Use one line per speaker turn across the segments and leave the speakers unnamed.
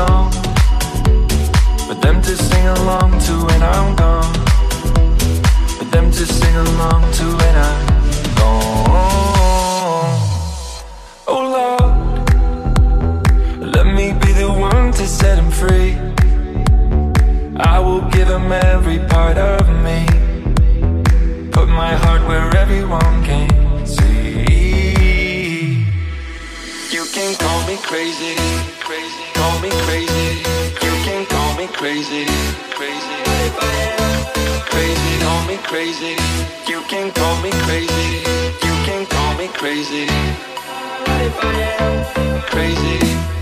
song for them to sing along to when I'm gone. crazy, crazy, call me crazy. You can call me crazy, you can call me crazy, crazy.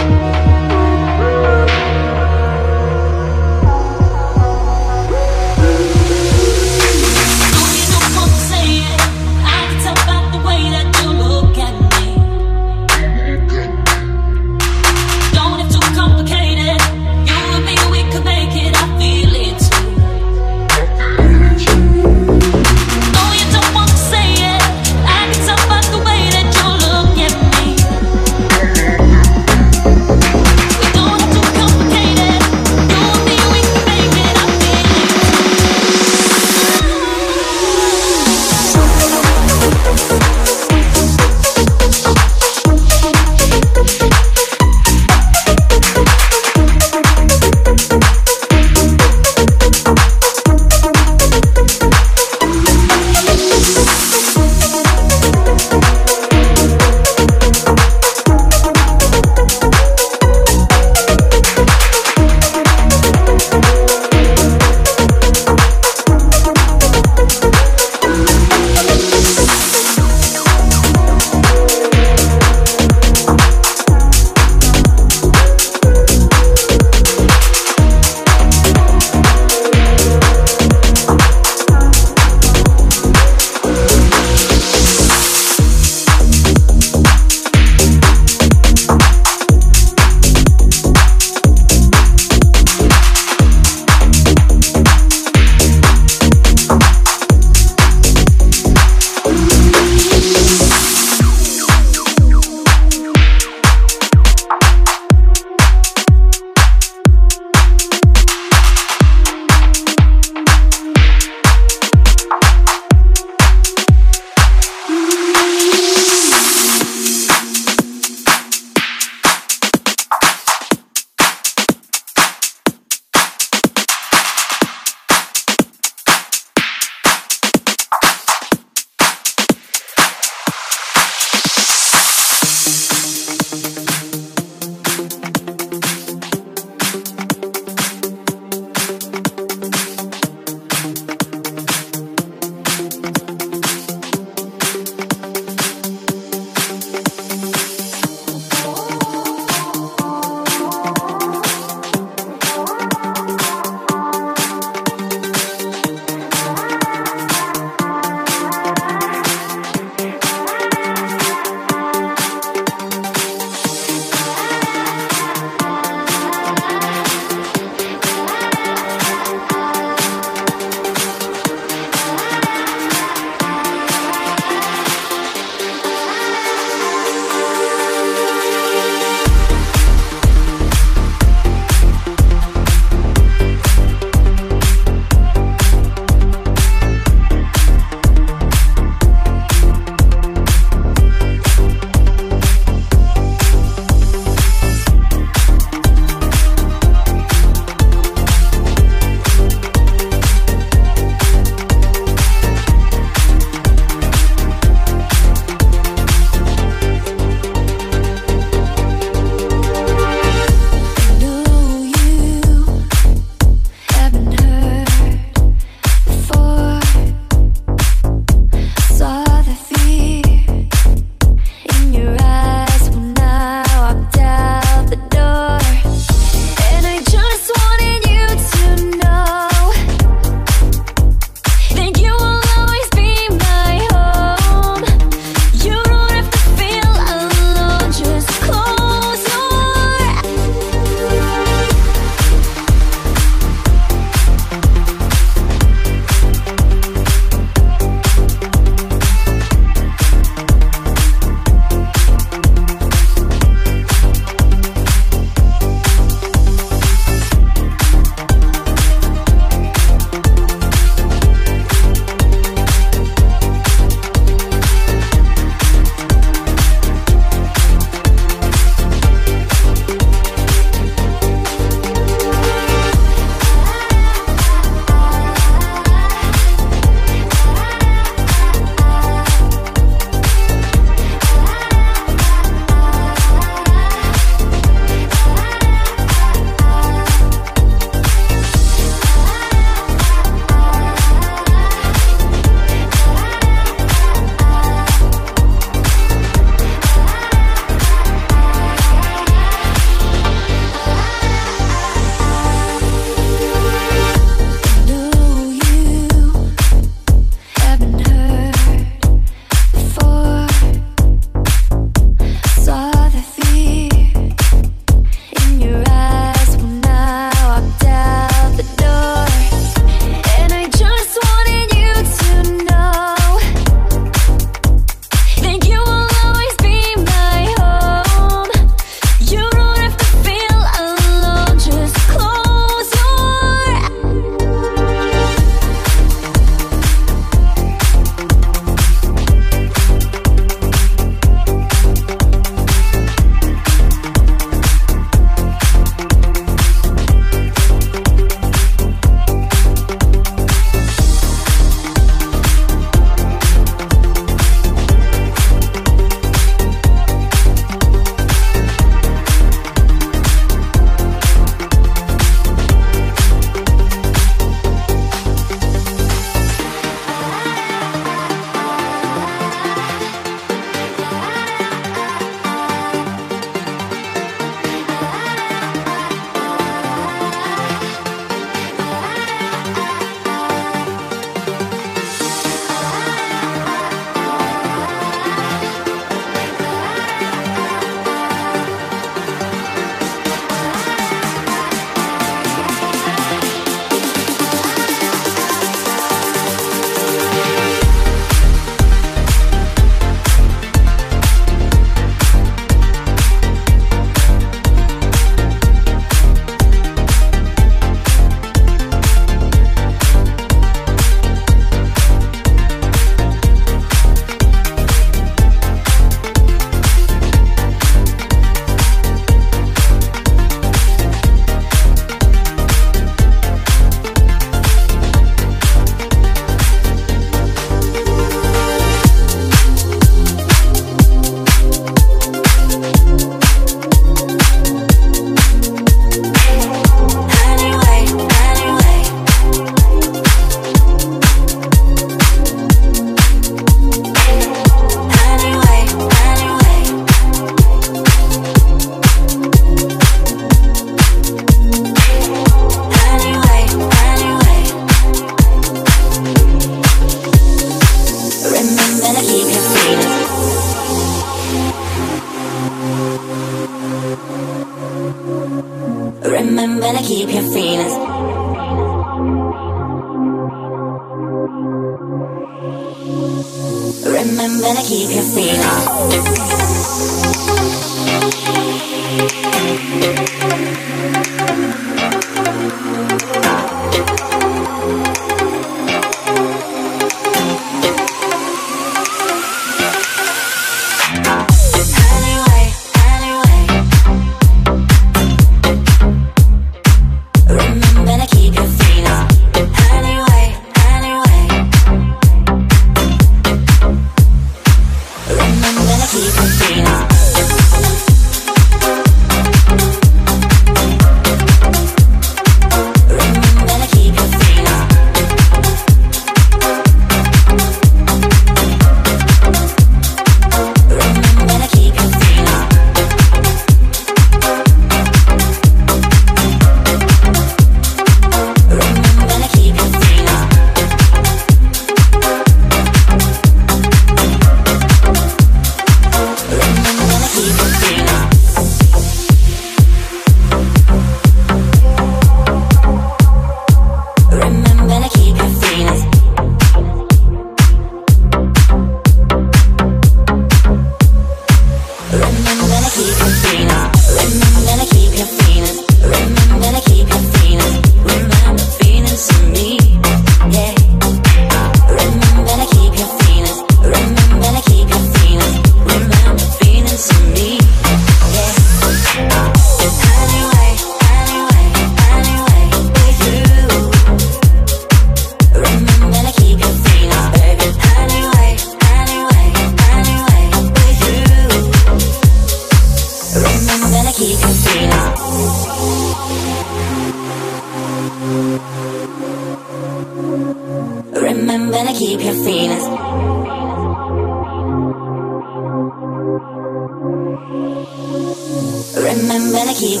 Keep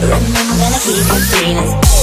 Room, I'm
gonna keep
on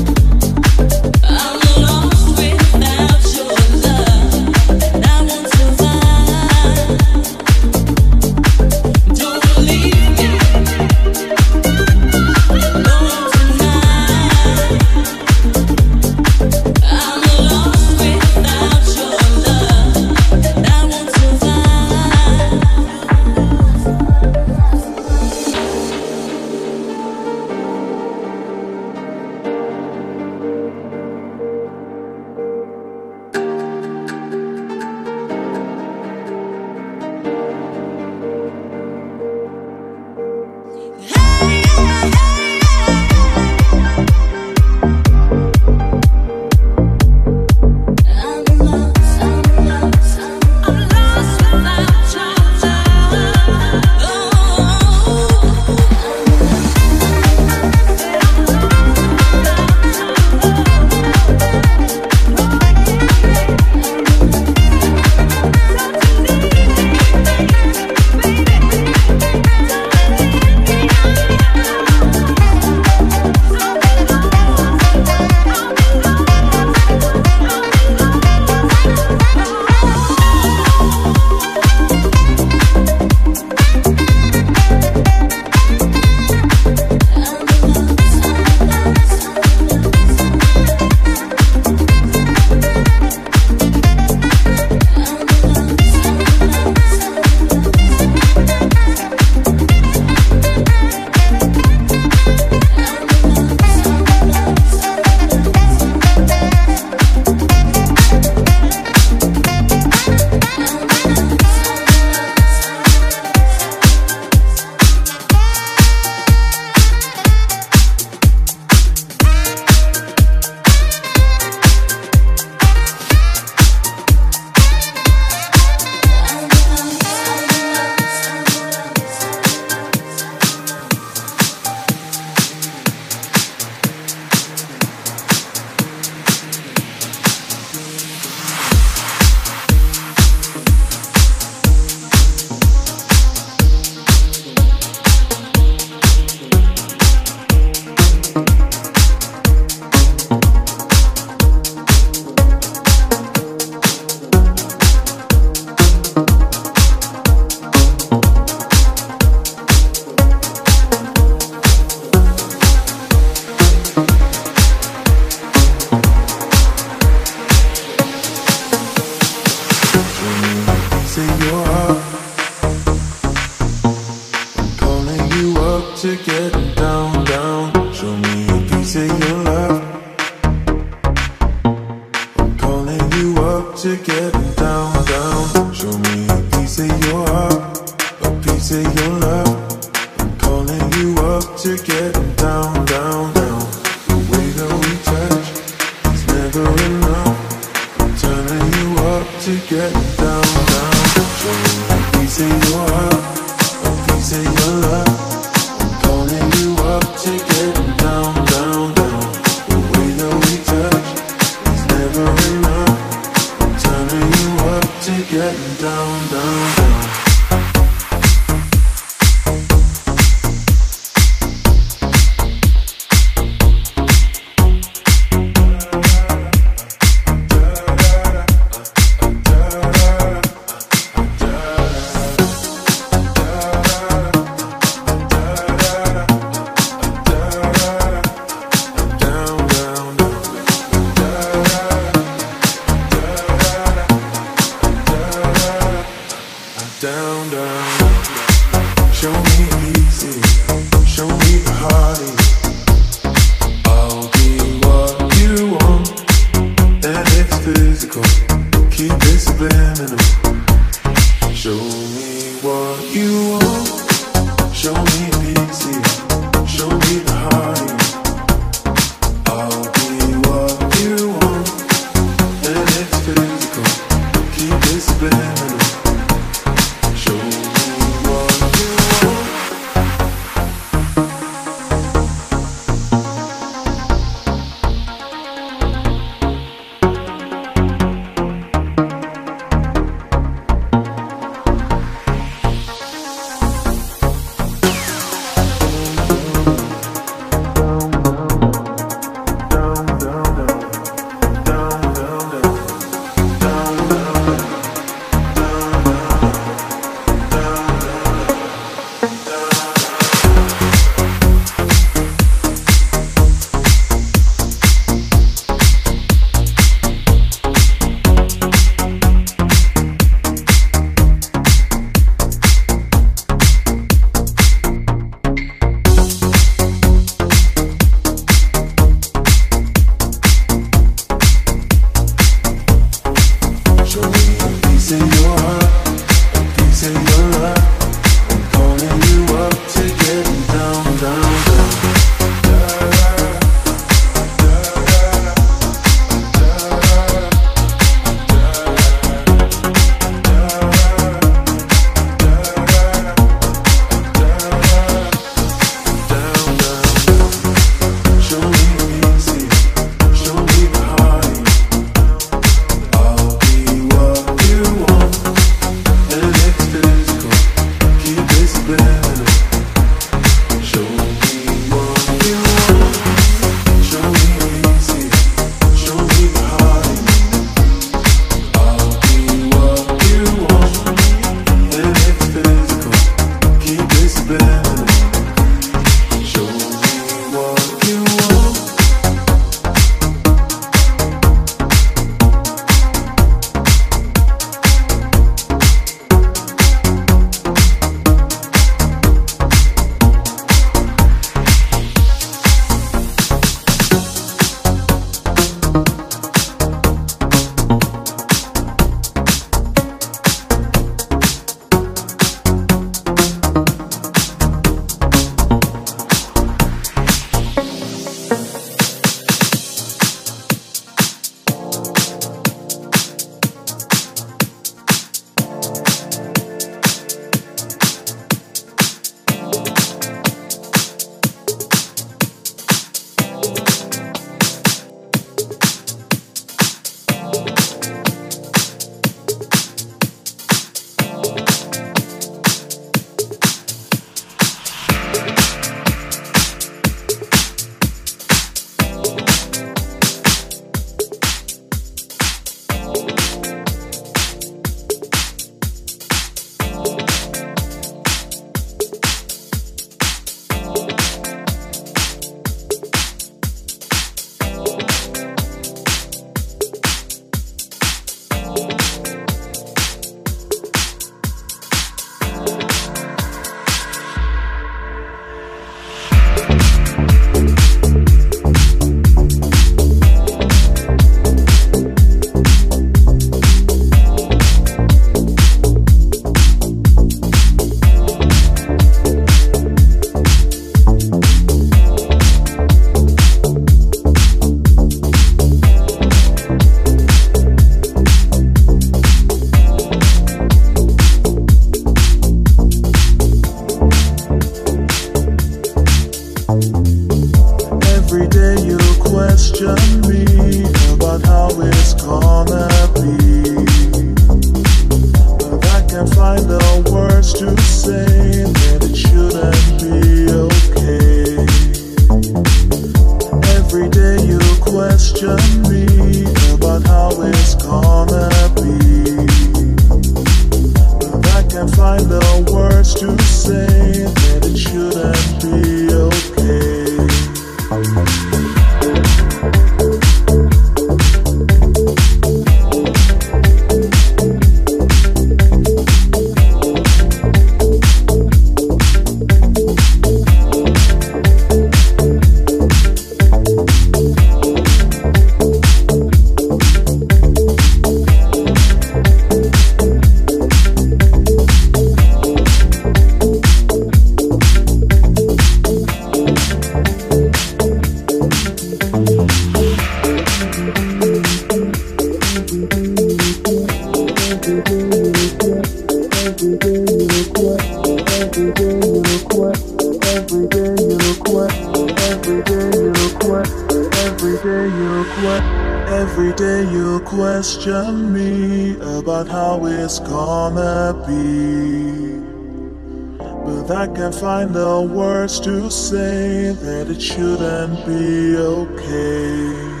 words to say that it shouldn't be okay.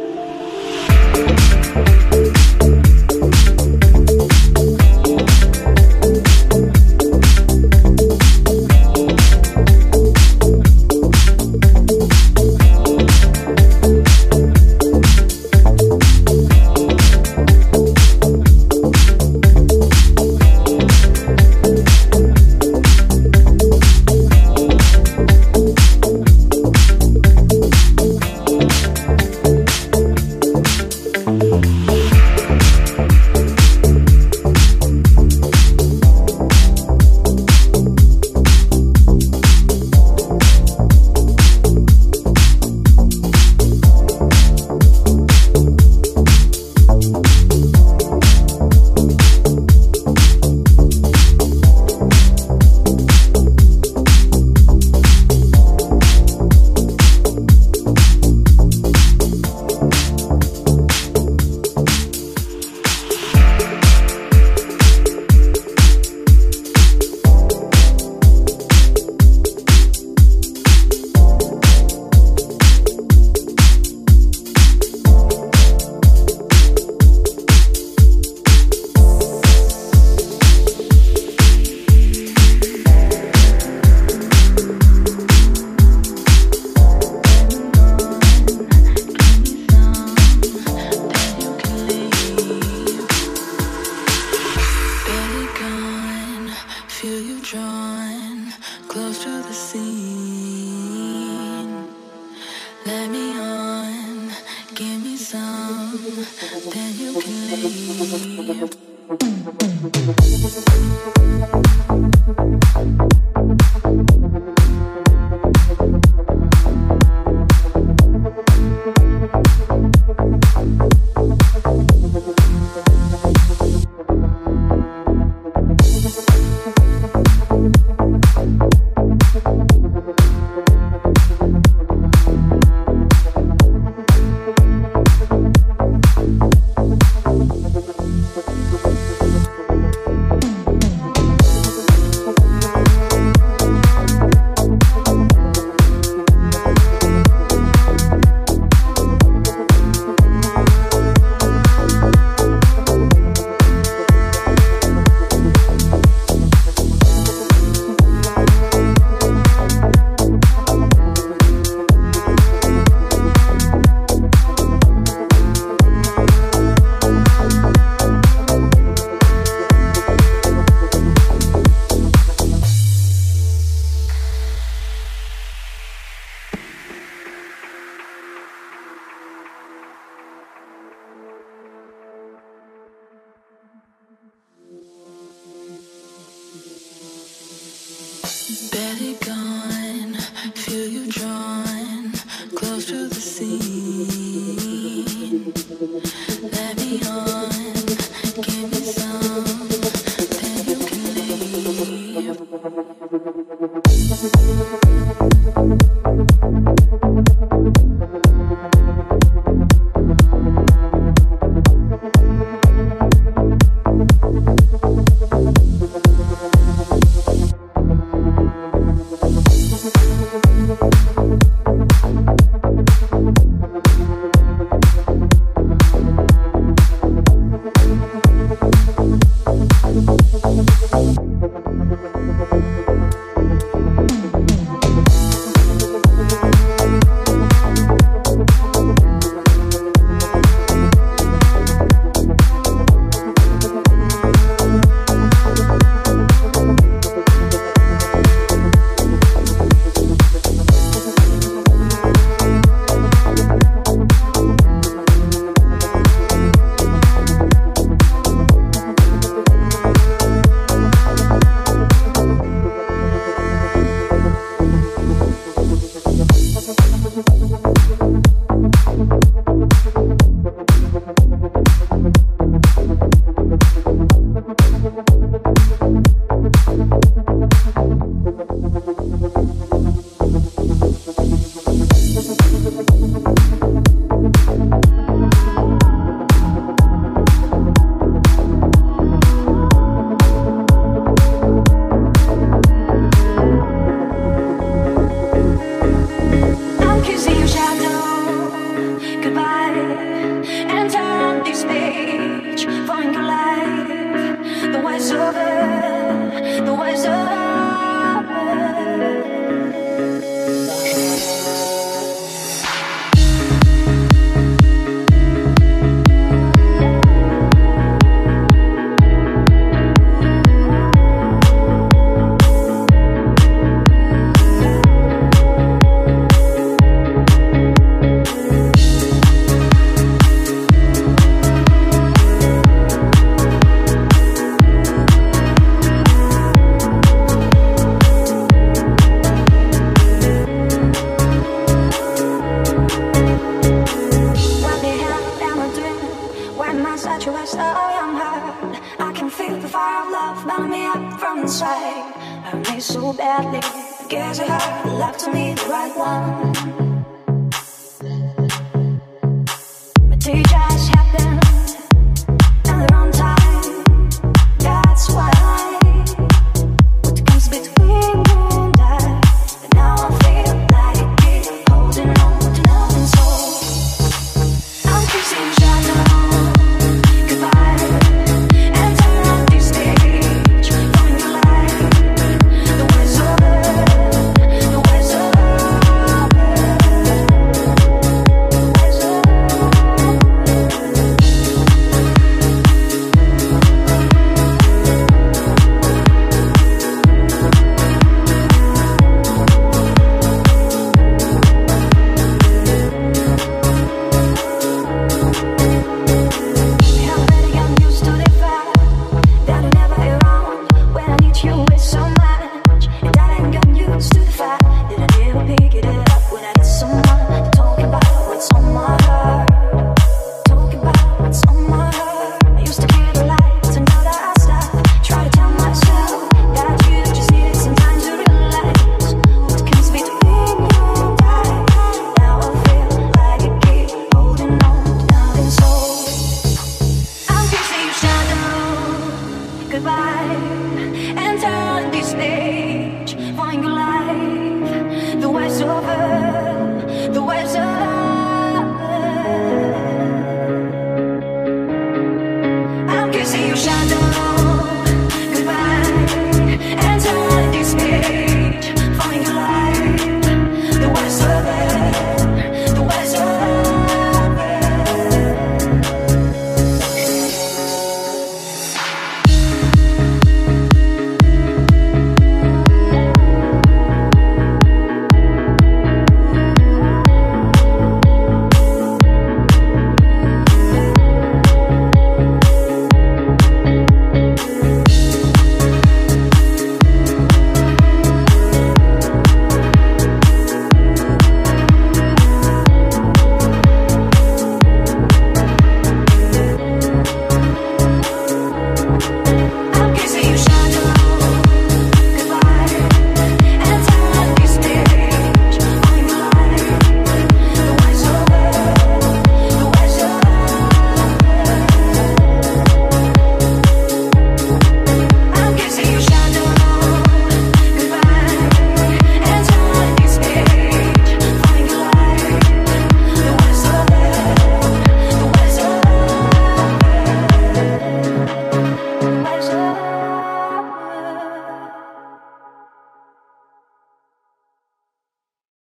Drawn close to
the sea.